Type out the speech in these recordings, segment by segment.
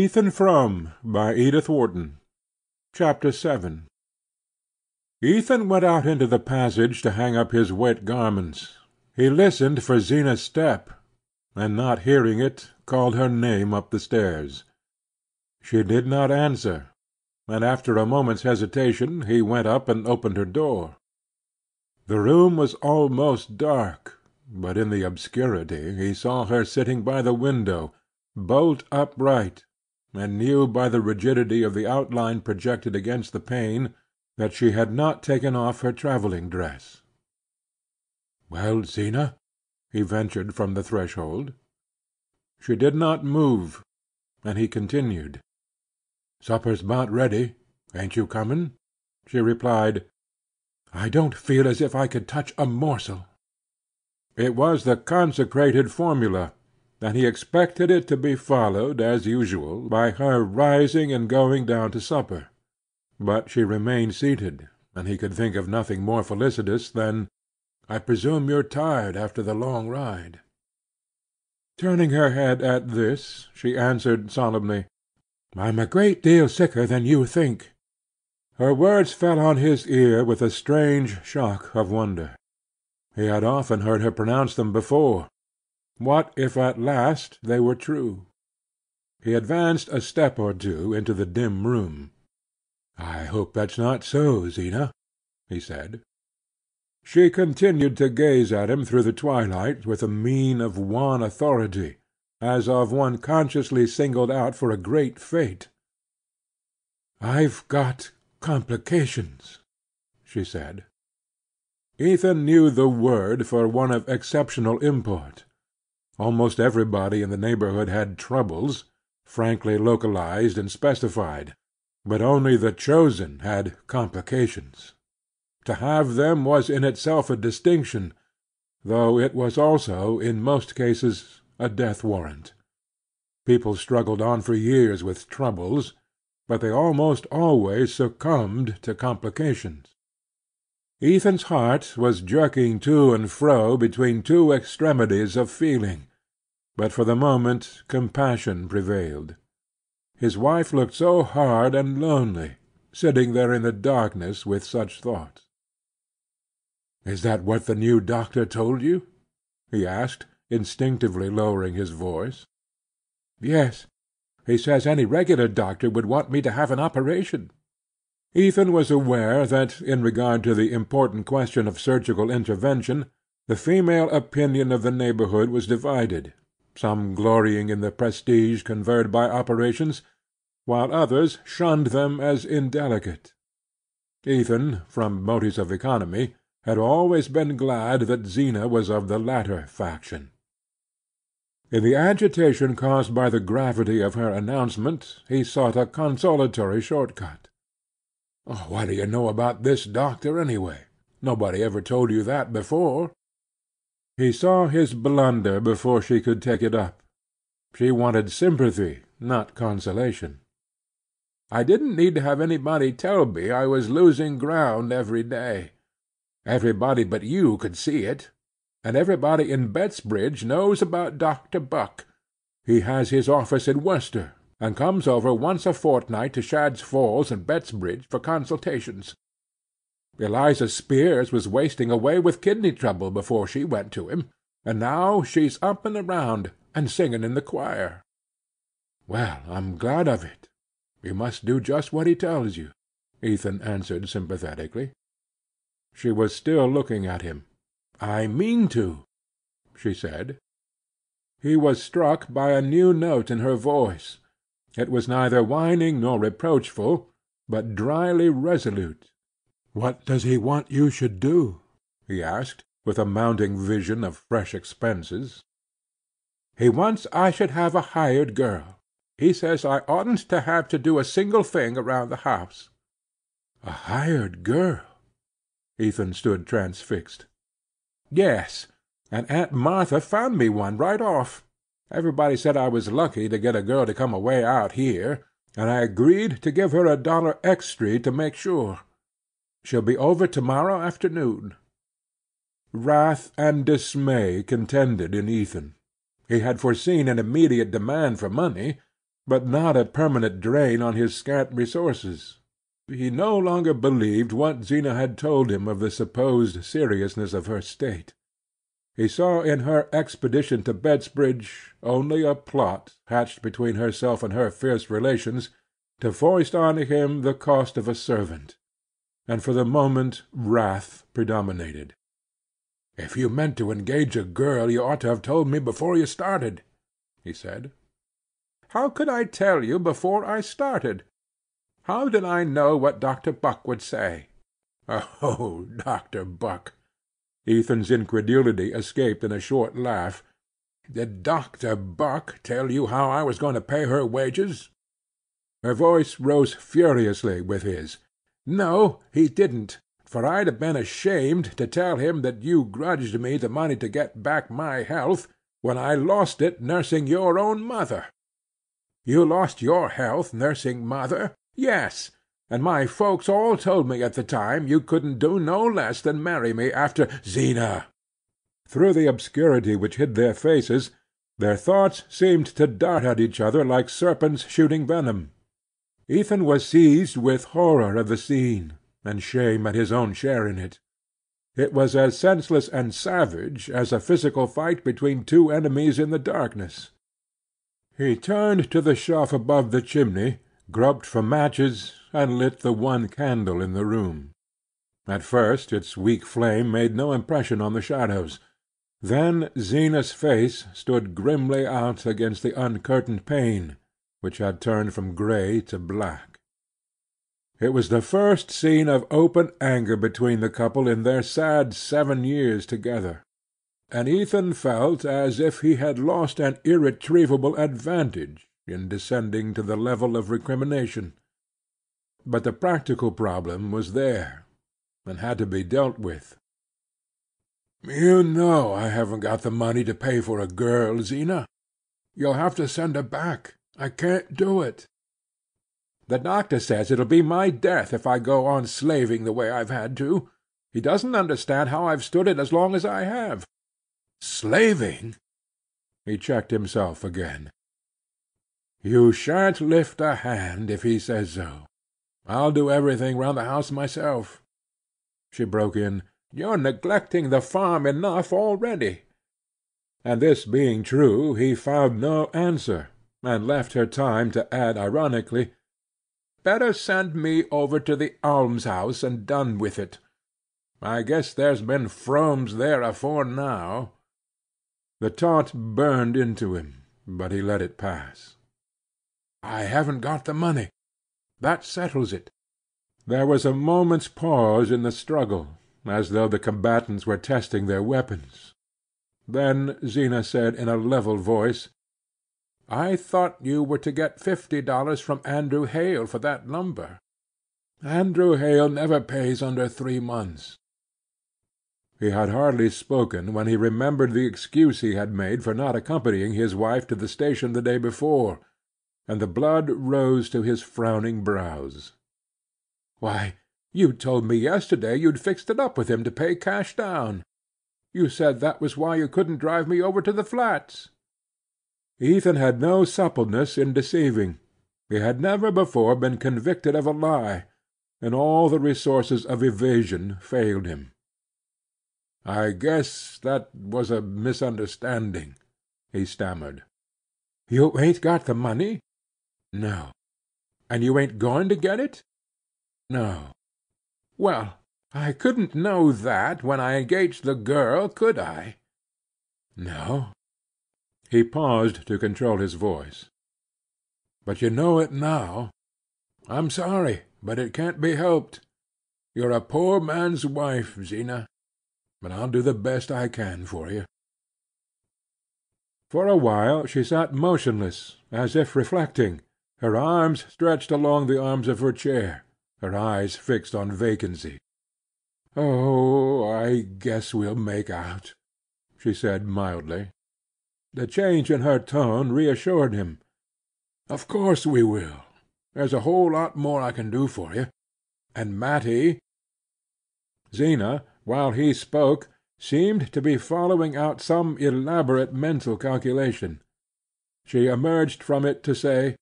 ETHAN FROME by Edith Wharton Chapter VII Ethan went out into the passage to hang up his wet garments. He listened for Zeena's step, and not hearing it, called her name up the stairs. She did not answer, and after a moment's hesitation he went up and opened her door. The room was almost dark, but in the obscurity he saw her sitting by the window, bolt upright, and knew by the rigidity of the outline projected against the pane that she had not taken off her travelling dress. "Well, Zeena?" he ventured from the threshold. She did not move, and he continued. "Supper's about ready. Ain't you coming?" She replied, "I don't feel as if I could touch a morsel." It was the consecrated formula and he expected it to be followed, as usual, by her rising and going down to supper. But she remained seated, and he could think of nothing more felicitous than, "I presume you're tired after the long ride." Turning her head at this, she answered solemnly, "I'm a great deal sicker than you think." Her words fell on his ear with a strange shock of wonder. He had often heard her pronounce them before. What if at last they were true? He advanced a step or two into the dim room. "I hope that's not so, Zeena," he said. She continued to gaze at him through the twilight with a mien of wan authority, as of one consciously singled out for a great fate. "I've got complications," she said. Ethan knew the word for one of exceptional import. Almost everybody in the neighborhood had troubles, frankly localized and specified, but only the chosen had complications. To have them was in itself a distinction, though it was also, in most cases, a death warrant. People struggled on for years with troubles, but they almost always succumbed to complications. Ethan's heart was jerking to and fro between two extremities of feeling, but for the moment compassion prevailed. His wife looked so hard and lonely, sitting there in the darkness with such thoughts. "Is that what the new doctor told you?" he asked, instinctively lowering his voice. "Yes. He says any regular doctor would want me to have an operation. Ethan was aware that, in regard to the important question of surgical intervention, the female opinion of the neighborhood was divided, some glorying in the prestige conferred by operations, while others shunned them as indelicate. Ethan, from motives of economy, had always been glad that Zeena was of the latter faction. In the agitation caused by the gravity of her announcement he sought a consolatory short cut. Oh, what do you know about this doctor, anyway? Nobody ever told you that before." He saw his blunder before she could take it up. She wanted sympathy, not consolation. "I didn't need to have anybody tell me I was losing ground every day. Everybody but you could see it. And everybody in Bettsbridge knows about Dr. Buck. He has his office in Worcester and comes over once a fortnight to Shadd's Falls and Bettsbridge for consultations. Eliza Spears was wasting away with kidney trouble before she went to him, and now she's up and around, and singing in the choir. Well, I'm glad of it. You must do just what he tells you, Ethan answered sympathetically. She was still looking at him. I mean to, she said. He was struck by a new note in her voice. It was neither whining nor reproachful, but dryly resolute. "What does he want you should do?" he asked, with a mounting vision of fresh expenses. "He wants I should have a hired girl. He says I oughtn't to have to do a single thing around the house." "A hired girl!" Ethan stood transfixed. "Yes, and Aunt Martha found me one right off. Everybody said I was lucky to get a girl to come away out here, and I agreed to give her a dollar extry to make sure. She'll be over to morrow afternoon." Wrath and dismay contended in Ethan. He had foreseen an immediate demand for money, but not a permanent drain on his scant resources. He no longer believed what Zeena had told him of the supposed seriousness of her state. He saw in her expedition to Bettsbridge only a plot hatched between herself and her fierce relations to foist on him the cost of a servant, and for the moment wrath predominated. "If you meant to engage a girl you ought to have told me before you started," he said. "How could I tell you before I started? How did I know what Dr. Buck would say?" "Oh, Dr. Buck!" Ethan's incredulity escaped in a short laugh. "Did Dr. Buck tell you how I was going to pay her wages?" Her voice rose furiously with his. "No, he didn't, for I'd have been ashamed to tell him that you grudged me the money to get back my health, when I lost it nursing your own mother. You lost your health nursing mother? Yes, and my folks all told me at the time you couldn't do no less than marry me after Zeena!" Through the obscurity which hid their faces, their thoughts seemed to dart at each other like serpents shooting venom. Ethan was seized with horror of the scene, and shame at his own share in it. It was as senseless and savage as a physical fight between two enemies in the darkness. He turned to the shelf above the chimney, groped for matches, and lit the one candle in the room. At first its weak flame made no impression on the shadows. Then Zeena's face stood grimly out against the uncurtained pane, which had turned from grey to black. It was the first scene of open anger between the couple in their sad seven years together and Ethan felt as if he had lost an irretrievable advantage in descending to the level of recrimination. But the practical problem was there, and had to be dealt with. "You know I haven't got the money to pay for a girl, Zeena. You'll have to send her back. I can't do it." "The doctor says it'll be my death if I go on slaving the way I've had to. He doesn't understand how I've stood it as long as I have. Slaving!" He checked himself again. "You shan't lift a hand if he says so. I'll do everything round the house myself." She broke in, "You're neglecting the farm enough already." And this being true, he found no answer, and left her time to add ironically, "Better send me over to the almshouse and done with it. I guess there's been Fromes there afore now. The taunt burned into him, but he let it pass. "I haven't got the money. That settles it." There was a moment's pause in the struggle, as though the combatants were testing their weapons. Then Zeena said in a level voice, "I thought you were to get fifty dollars from Andrew Hale for that lumber." "Andrew Hale never pays under three months. He had hardly spoken when he remembered the excuse he had made for not accompanying his wife to the station the day before, and the blood rose to his frowning brows. "Why, you told me yesterday you'd fixed it up with him to pay cash down. You said that was why you couldn't drive me over to the flats." Ethan had no suppleness in deceiving. He had never before been convicted of a lie, and all the resources of evasion failed him. "I guess that was a misunderstanding," he stammered. "You ain't got the money?" "No." "And you ain't going to get it?" "No." "Well, I couldn't know that when I engaged the girl, could I?" "No." He paused to control his voice. "But you know it now. I'm sorry, but it can't be helped. You're a poor man's wife, Zeena but I'll do the best I can for you." For a while she sat motionless, as if reflecting, her arms stretched along the arms of her chair, her eyes fixed on vacancy. "Oh, I guess we'll make out," she said mildly. The change in her tone reassured him. "Of course we will. There's a whole lot more I can do for you. And Mattie Zeena while he spoke, seemed to be following out some elaborate mental calculation. She emerged from it to say.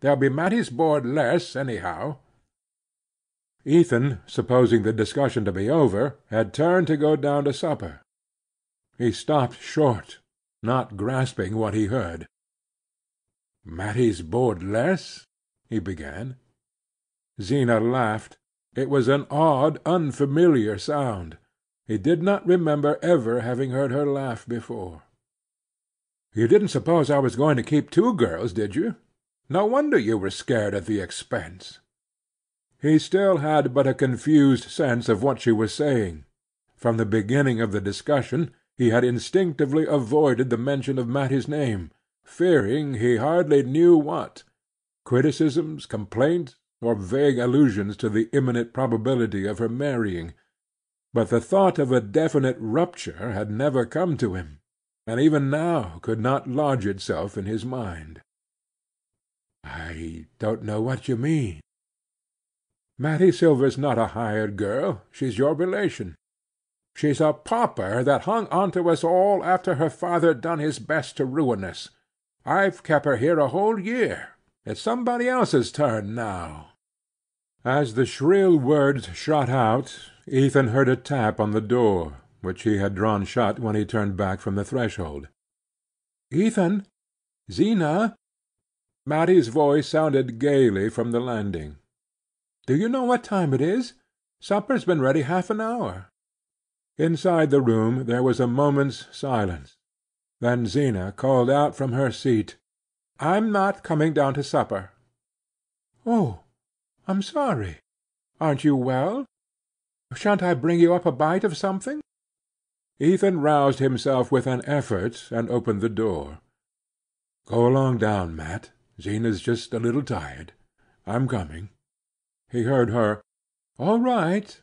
There'll be Mattie's board less, anyhow." Ethan, supposing the discussion to be over, had turned to go down to supper. He stopped short, not grasping what he heard. "Mattie's board less?" he began. Zeena laughed. It was an odd, unfamiliar sound. He did not remember ever having heard her laugh before. "You didn't suppose I was going to keep two girls, did you? No wonder you were scared at the expense." He still had but a confused sense of what she was saying. From the beginning of the discussion he had instinctively avoided the mention of Mattie's name, fearing he hardly knew what criticisms, complaint, or vague allusions to the imminent probability of her marrying. But the thought of a definite rupture had never come to him, and even now could not lodge itself in his mind. "I don't know what you mean." "Mattie Silver's not a hired girl. She's your relation. She's a pauper that hung on to us all after her father done his best to ruin us. I've kep her here a whole year. It's somebody else's turn now." As the shrill words shot out, Ethan heard a tap on the door, which he had drawn shut when he turned back from the threshold. "Ethan! Zeena!" Mattie's voice sounded gaily from the landing. "Do you know what time it is? Supper's been ready half an hour." Inside the room there was a moment's silence. Then Zeena called out from her seat, "I'm not coming down to supper." "Oh, I'm sorry. Aren't you well? Shan't I bring you up a bite of something?" Ethan roused himself with an effort, and opened the door. "Go along down, Matt. Zeena's just a little tired. I'm coming." He heard her "All right,"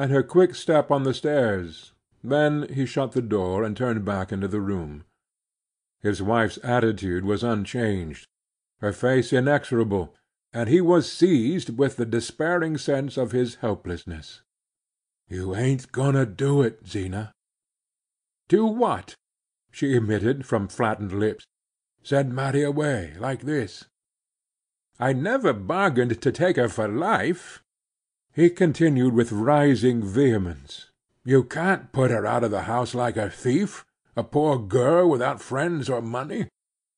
and her quick step on the stairs. Then he shut the door and turned back into the room. His wife's attitude was unchanged, her face inexorable, and he was seized with the despairing sense of his helplessness. "You ain't going to do it, Zeena." "Do what?" she emitted from flattened lips. "Send Mattie away, like this." "I never bargained to take her for life," he continued with rising vehemence. "You can't put her out of the house like a thief, a poor girl without friends or money.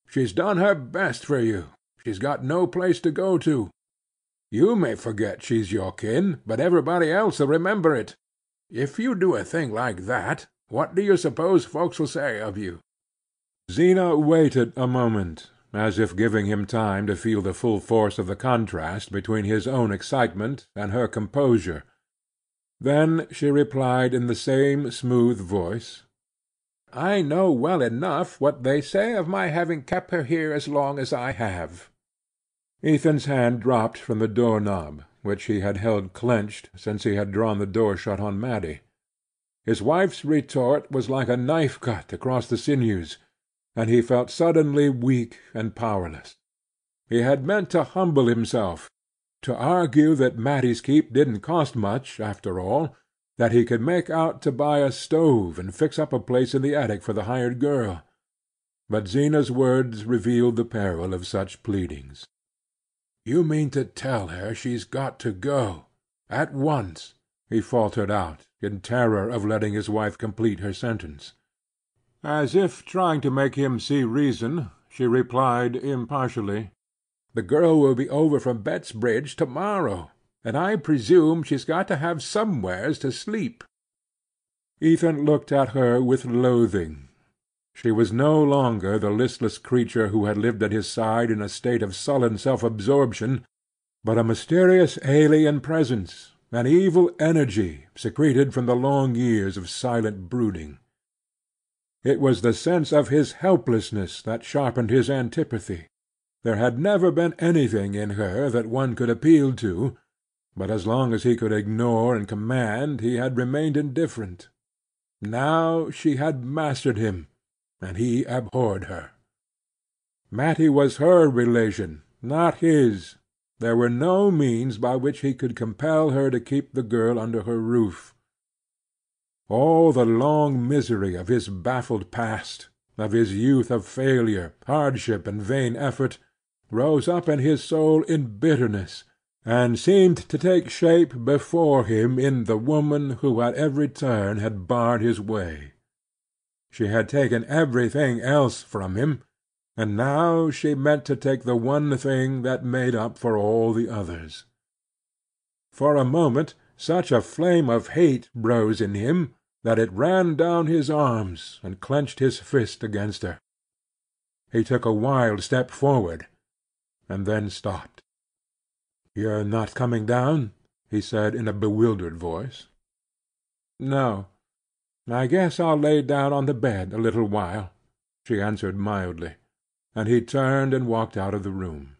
She's done her best for you. She's got no place to go to. You may forget she's your kin, but everybody else'll remember it. If you do a thing like that, what do you suppose folks'll say of you?" Zeena waited a moment, as if giving him time to feel the full force of the contrast between his own excitement and her composure. Then she replied in the same smooth voice, "I know well enough what they say of my having kept her here as long as I have." Ethan's hand dropped from the door knob which he had held clenched since he had drawn the door shut on Mattie. His wife's retort was like a knife cut across the sinews, and he felt suddenly weak and powerless. He had meant to humble himself, to argue that Mattie's keep didn't cost much, after all, that he could make out to buy a stove and fix up a place in the attic for the hired girl. But Zeena's words revealed the peril of such pleadings. "You mean to tell her she's got to go at once," he faltered out, in terror of letting his wife complete her sentence. As if trying to make him see reason, she replied impartially, "The girl will be over from Bettsbridge to morrow, and I presume she's got to have somewheres to sleep." Ethan looked at her with loathing. She was no longer the listless creature who had lived at his side in a state of sullen self absorption, but a mysterious alien presence, an evil energy secreted from the long years of silent brooding. It was the sense of his helplessness that sharpened his antipathy. There had never been anything in her that one could appeal to, but as long as he could ignore and command he had remained indifferent. Now she had mastered him and he abhorred her. Mattie was her relation, not his. There were no means by which he could compel her to keep the girl under her roof. All the long misery of his baffled past, of his youth of failure, hardship, and vain effort, rose up in his soul in bitterness, and seemed to take shape before him in the woman who at every turn had barred his way. She had taken everything else from him, and now she meant to take the one thing that made up for all the others. For a moment such a flame of hate rose in him that it ran down his arms and clenched his fist against her. He took a wild step forward, and then stopped. "You're not coming down?" he said in a bewildered voice. "No. I guess I'll lay down on the bed a little while," she answered mildly, and he turned and walked out of the room.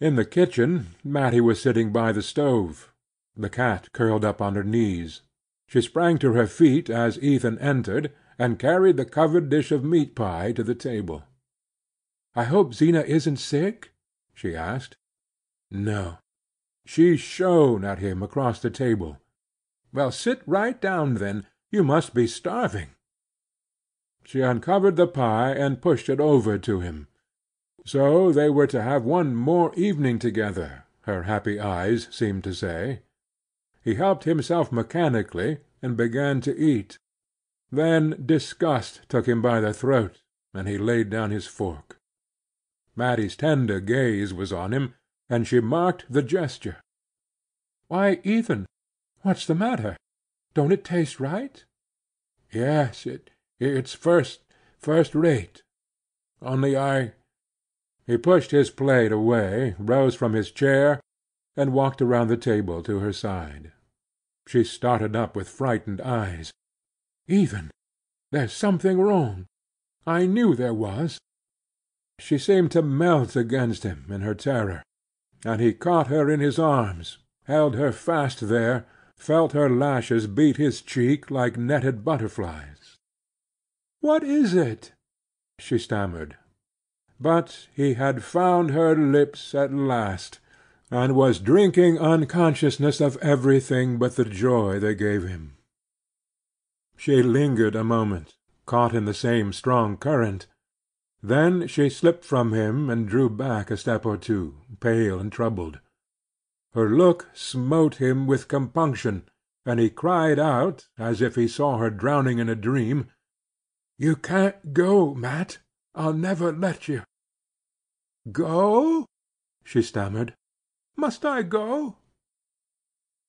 In the kitchen Mattie was sitting by the stove, the cat curled up on her knees. She sprang to her feet as Ethan entered, and carried the covered dish of meat pie to the table. "I hope Zeena isn't sick?" she asked. "No." She shone at him across the table. "Well, sit right down, then. You must be starving." She uncovered the pie and pushed it over to him. So they were to have one more evening together, her happy eyes seemed to say. He helped himself mechanically, and began to eat. Then disgust took him by the throat, and he laid down his fork. Mattie's tender gaze was on him, and she marked the gesture. "Why, Ethan, what's the matter? Don't it taste right?" "Yes, it it's first first rate. Only I He pushed his plate away, rose from his chair, and walked around the table to her side. She started up with frightened eyes. "Ethan! there's something wrong. I knew there was." She seemed to melt against him in her terror, and he caught her in his arms, held her fast there felt her lashes beat his cheek like netted butterflies. "What is it?" she stammered. But he had found her lips at last, and was drinking unconsciousness of everything but the joy they gave him. She lingered a moment, caught in the same strong current. Then she slipped from him and drew back a step or two, pale and troubled. Her look smote him with compunction, and he cried out, as if he saw her drowning in a dream, "You can't go, Matt. I'll never let you." "Go?" she stammered. "Must I go?"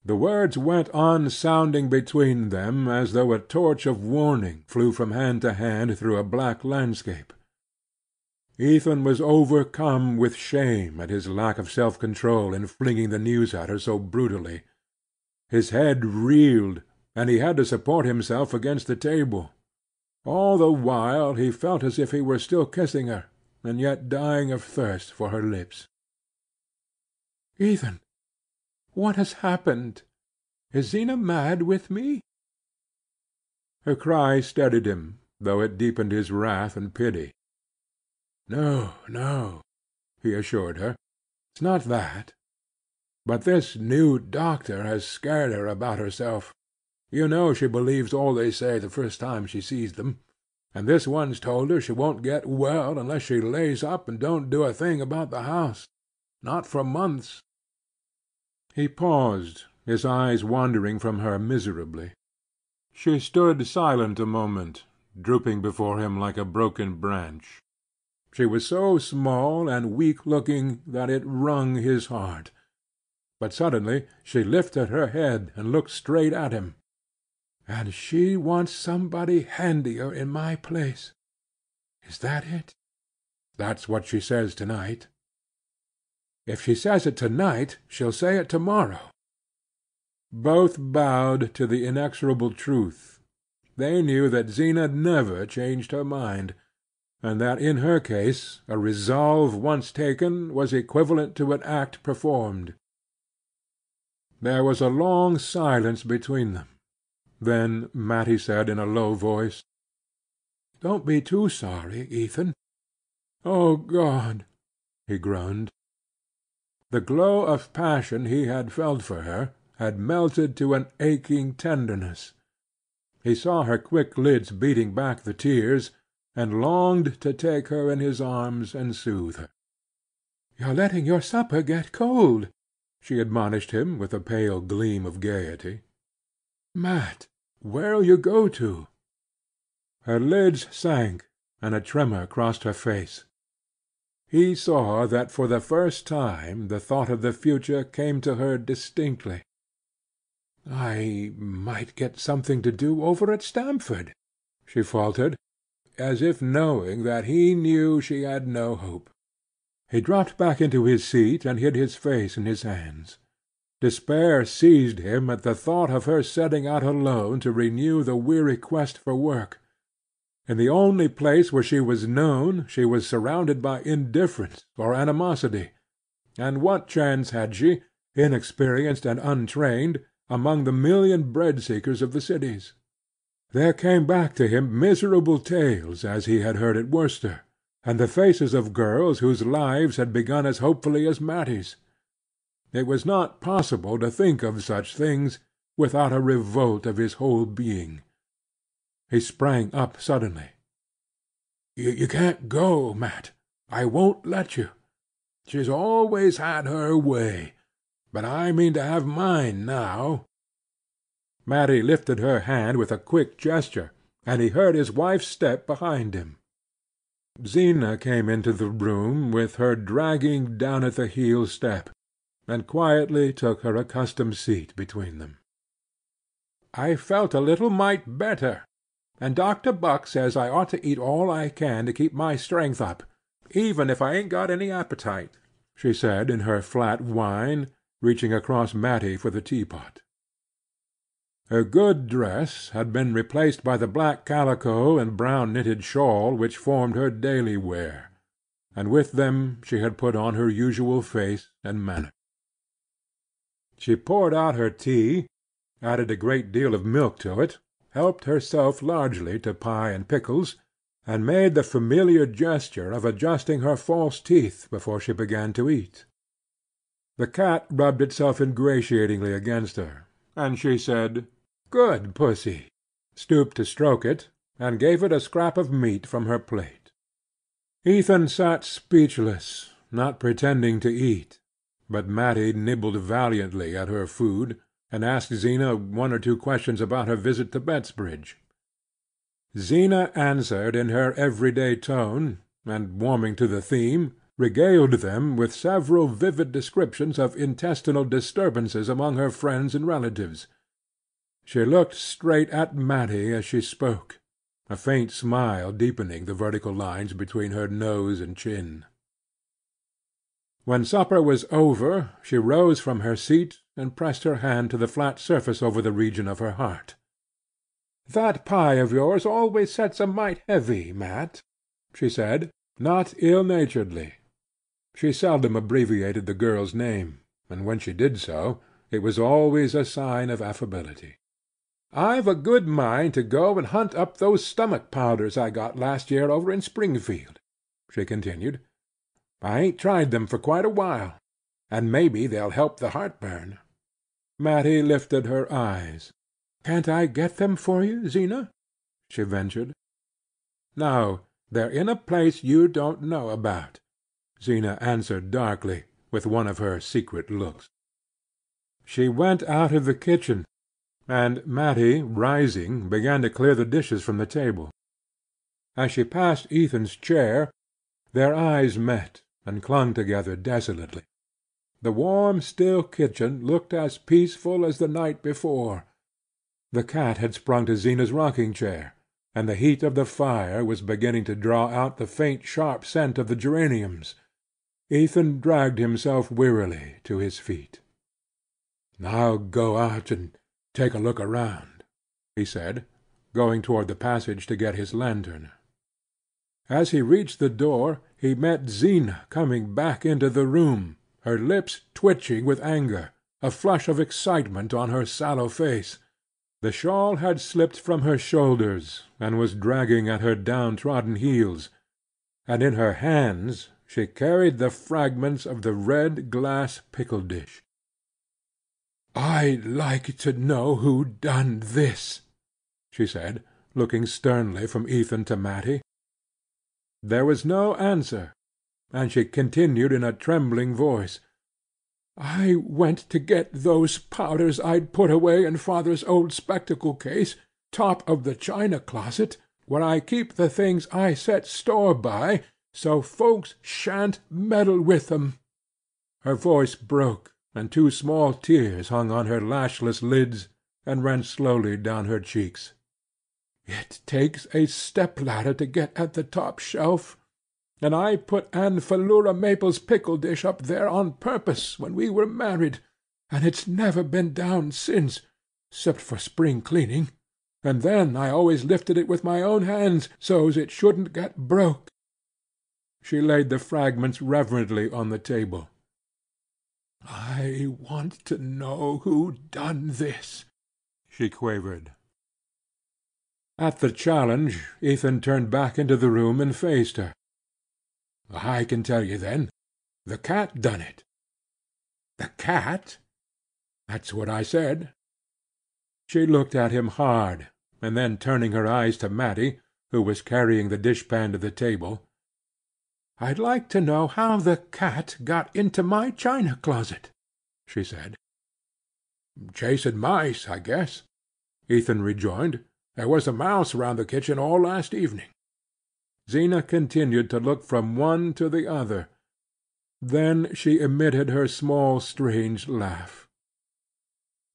The words went on sounding between them as though a torch of warning flew from hand to hand through a black landscape. Ethan was overcome with shame at his lack of self control in flinging the news at her so brutally. His head reeled, and he had to support himself against the table. All the while he felt as if he were still kissing her, and yet dying of thirst for her lips. "Ethan, what has happened? Is Zeena mad with me?" Her cry steadied him, though it deepened his wrath and pity. "No, no," he assured her. "It's not that. But this new doctor has scared her about herself. You know she believes all they say the first time she sees them, and this one's told her she won't get well unless she lays up and don't do a thing about the house. Not for months." He paused, his eyes wandering from her miserably. She stood silent a moment, drooping before him like a broken branch. She was so small and weak looking that it wrung his heart. But suddenly she lifted her head and looked straight at him. "And she wants somebody handier in my place. Is that it?" "That's what she says to night." "If she says it to night she'll say it to morrow." Both bowed to the inexorable truth. They knew that Zeena never changed her mind and that in her case a resolve once taken was equivalent to an act performed. There was a long silence between them. Then Mattie said in a low voice, "Don't be too sorry, Ethan." "Oh God!" he groaned. The glow of passion he had felt for her had melted to an aching tenderness. He saw her quick lids beating back the tears and longed to take her in his arms and soothe her. "You're letting your supper get cold," she admonished him, with a pale gleam of gayety. "Matt, where'll you go to?" Her lids sank, and a tremor crossed her face. He saw that for the first time the thought of the future came to her distinctly. "I might get something to do over at Stamford," she faltered, as if knowing that he knew she had no hope. He dropped back into his seat and hid his face in his hands. Despair seized him at the thought of her setting out alone to renew the weary quest for work. In the only place where she was known she was surrounded by indifference or animosity, and what chance had she, inexperienced and untrained, among the million bread seekers of the cities? There came back to him miserable tales as he had heard at Worcester, and the faces of girls whose lives had begun as hopefully as Mattie's. It was not possible to think of such things without a revolt of his whole being. He sprang up suddenly. "You can't go, Matt. I won't let you. She's always had her way, but I mean to have mine now. Mattie lifted her hand with a quick gesture, and he heard his wife's step behind him. Zeena came into the room with her dragging down at the heel step, and quietly took her accustomed seat between them. "I felt a little mite better, and Dr. Buck says I ought to eat all I can to keep my strength up, even if I ain't got any appetite," she said in her flat whine, reaching across Mattie for the teapot. Her good dress had been replaced by the black calico and brown knitted shawl which formed her daily wear, and with them she had put on her usual face and manner. She poured out her tea, added a great deal of milk to it, helped herself largely to pie and pickles, and made the familiar gesture of adjusting her false teeth before she began to eat. The cat rubbed itself ingratiatingly against her, and she said, "Good Pussy!" stooped to stroke it, and gave it a scrap of meat from her plate. Ethan sat speechless, not pretending to eat, but Mattie nibbled valiantly at her food, and asked Zeena one or two questions about her visit to Bettsbridge. Zeena answered in her everyday tone, and, warming to the theme, regaled them with several vivid descriptions of intestinal disturbances among her friends and relatives. She looked straight at Mattie as she spoke, a faint smile deepening the vertical lines between her nose and chin. When supper was over, she rose from her seat and pressed her hand to the flat surface over the region of her heart. "That pie of yours always sets a mite heavy, Matt," she said, not ill-naturedly. She seldom abbreviated the girl's name, and when she did so, it was always a sign of affability. I've a good mind to go and hunt up those stomach powders I got last year over in Springfield," she continued. "I ain't tried them for quite a while, and maybe they'll help the heartburn." Mattie lifted her eyes. "Can't I get them for you, Zeena?" she ventured. "No, they're in a place you don't know about," Zeena answered darkly, with one of her secret looks. She went out of the kitchen and Mattie, rising, began to clear the dishes from the table. As she passed Ethan's chair, their eyes met and clung together desolately. The warm, still kitchen looked as peaceful as the night before. The cat had sprung to Zeena's rocking chair, and the heat of the fire was beginning to draw out the faint sharp scent of the geraniums. Ethan dragged himself wearily to his feet. "I'll go out and take a look around," he said, going toward the passage to get his lantern. As he reached the door he met Zeena coming back into the room, her lips twitching with anger, a flush of excitement on her sallow face. The shawl had slipped from her shoulders and was dragging at her downtrodden heels, and in her hands she carried the fragments of the red glass pickle dish. "I'd like to know who done this," she said, looking sternly from Ethan to Mattie. There was no answer. And she continued in a trembling voice, "I went to get those powders I'd put away in father's old spectacle case, top of the china closet, where I keep the things I set store by, so folks shan't meddle with 'em." Her voice broke, and two small tears hung on her lashless lids and ran slowly down her cheeks. "It takes a step ladder to get at the top shelf, and I put Aunt Philura Maple's pickle dish up there on purpose when we were married, and it's never been down since, 'cept for spring cleaning, and then I always lifted it with my own hands, so's it shouldn't get broke." She laid the fragments reverently on the table. "I want to know who done this," she quavered. At the challenge, Ethan turned back into the room and faced her. "I can tell you, then. The cat done it." "The cat?" "That's what I said." She looked at him hard, and then turning her eyes to Mattie, who was carrying the dishpan to the table, "I'd like to know how the cat got into my china closet," she said. "Chasing mice, I guess," Ethan rejoined. There was a mouse round the kitchen all last evening." Zeena continued to look from one to the other. Then she emitted her small strange laugh.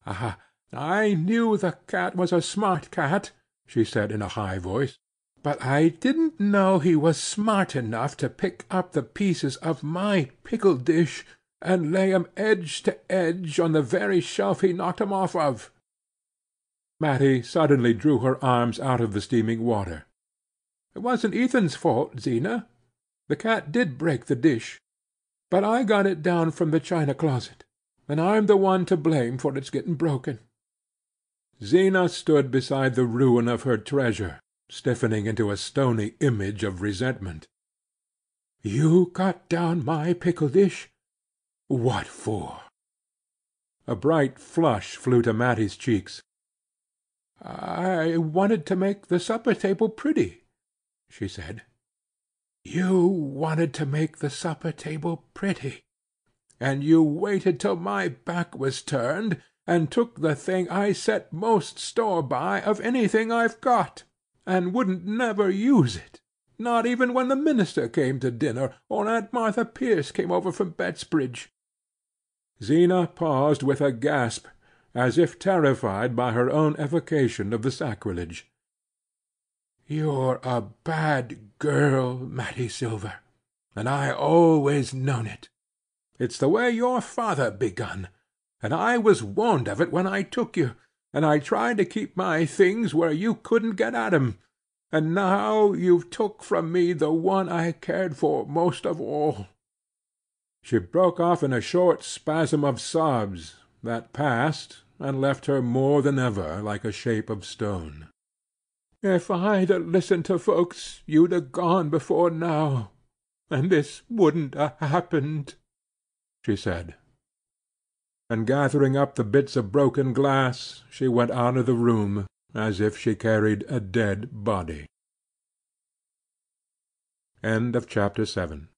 "Ah, I knew the cat was a smart cat," she said in a high voice, "but I didn't know he was smart enough to pick up the pieces of my pickle dish and lay 'em edge to edge on the very shelf he knocked 'em off of. Mattie suddenly drew her arms out of the steaming water. "It wasn't Ethan's fault, Zeena. The cat did break the dish, but I got it down from the china closet, and I'm the one to blame for its getting broken." Zeena stood beside the ruin of her treasure, stiffening into a stony image of resentment. "You got down my pickle dish? What for?" A bright flush flew to Mattie's cheeks. "I wanted to make the supper table pretty," she said. "You wanted to make the supper table pretty, and you waited till my back was turned, and took the thing I set most store by of anything I've got, and wouldn't never use it, not even when the minister came to dinner, or Aunt Martha Pierce came over from Bettsbridge." Zeena paused with a gasp as if terrified by her own evocation of the sacrilege. "You're a bad girl, Mattie Silver, and I always known it. It's the way your father begun, and I was warned of it when I took you, and I tried to keep my things where you couldn't get at 'em, and now you've took from me the one I cared for most of all." She broke off in a short spasm of sobs that passed and left her more than ever like a shape of stone. "If I'd a listened to folks you'd a gone before now, and this wouldn't a happened," she said; and gathering up the bits of broken glass she went out of the room as if she carried a dead body. CHAPTER VIII.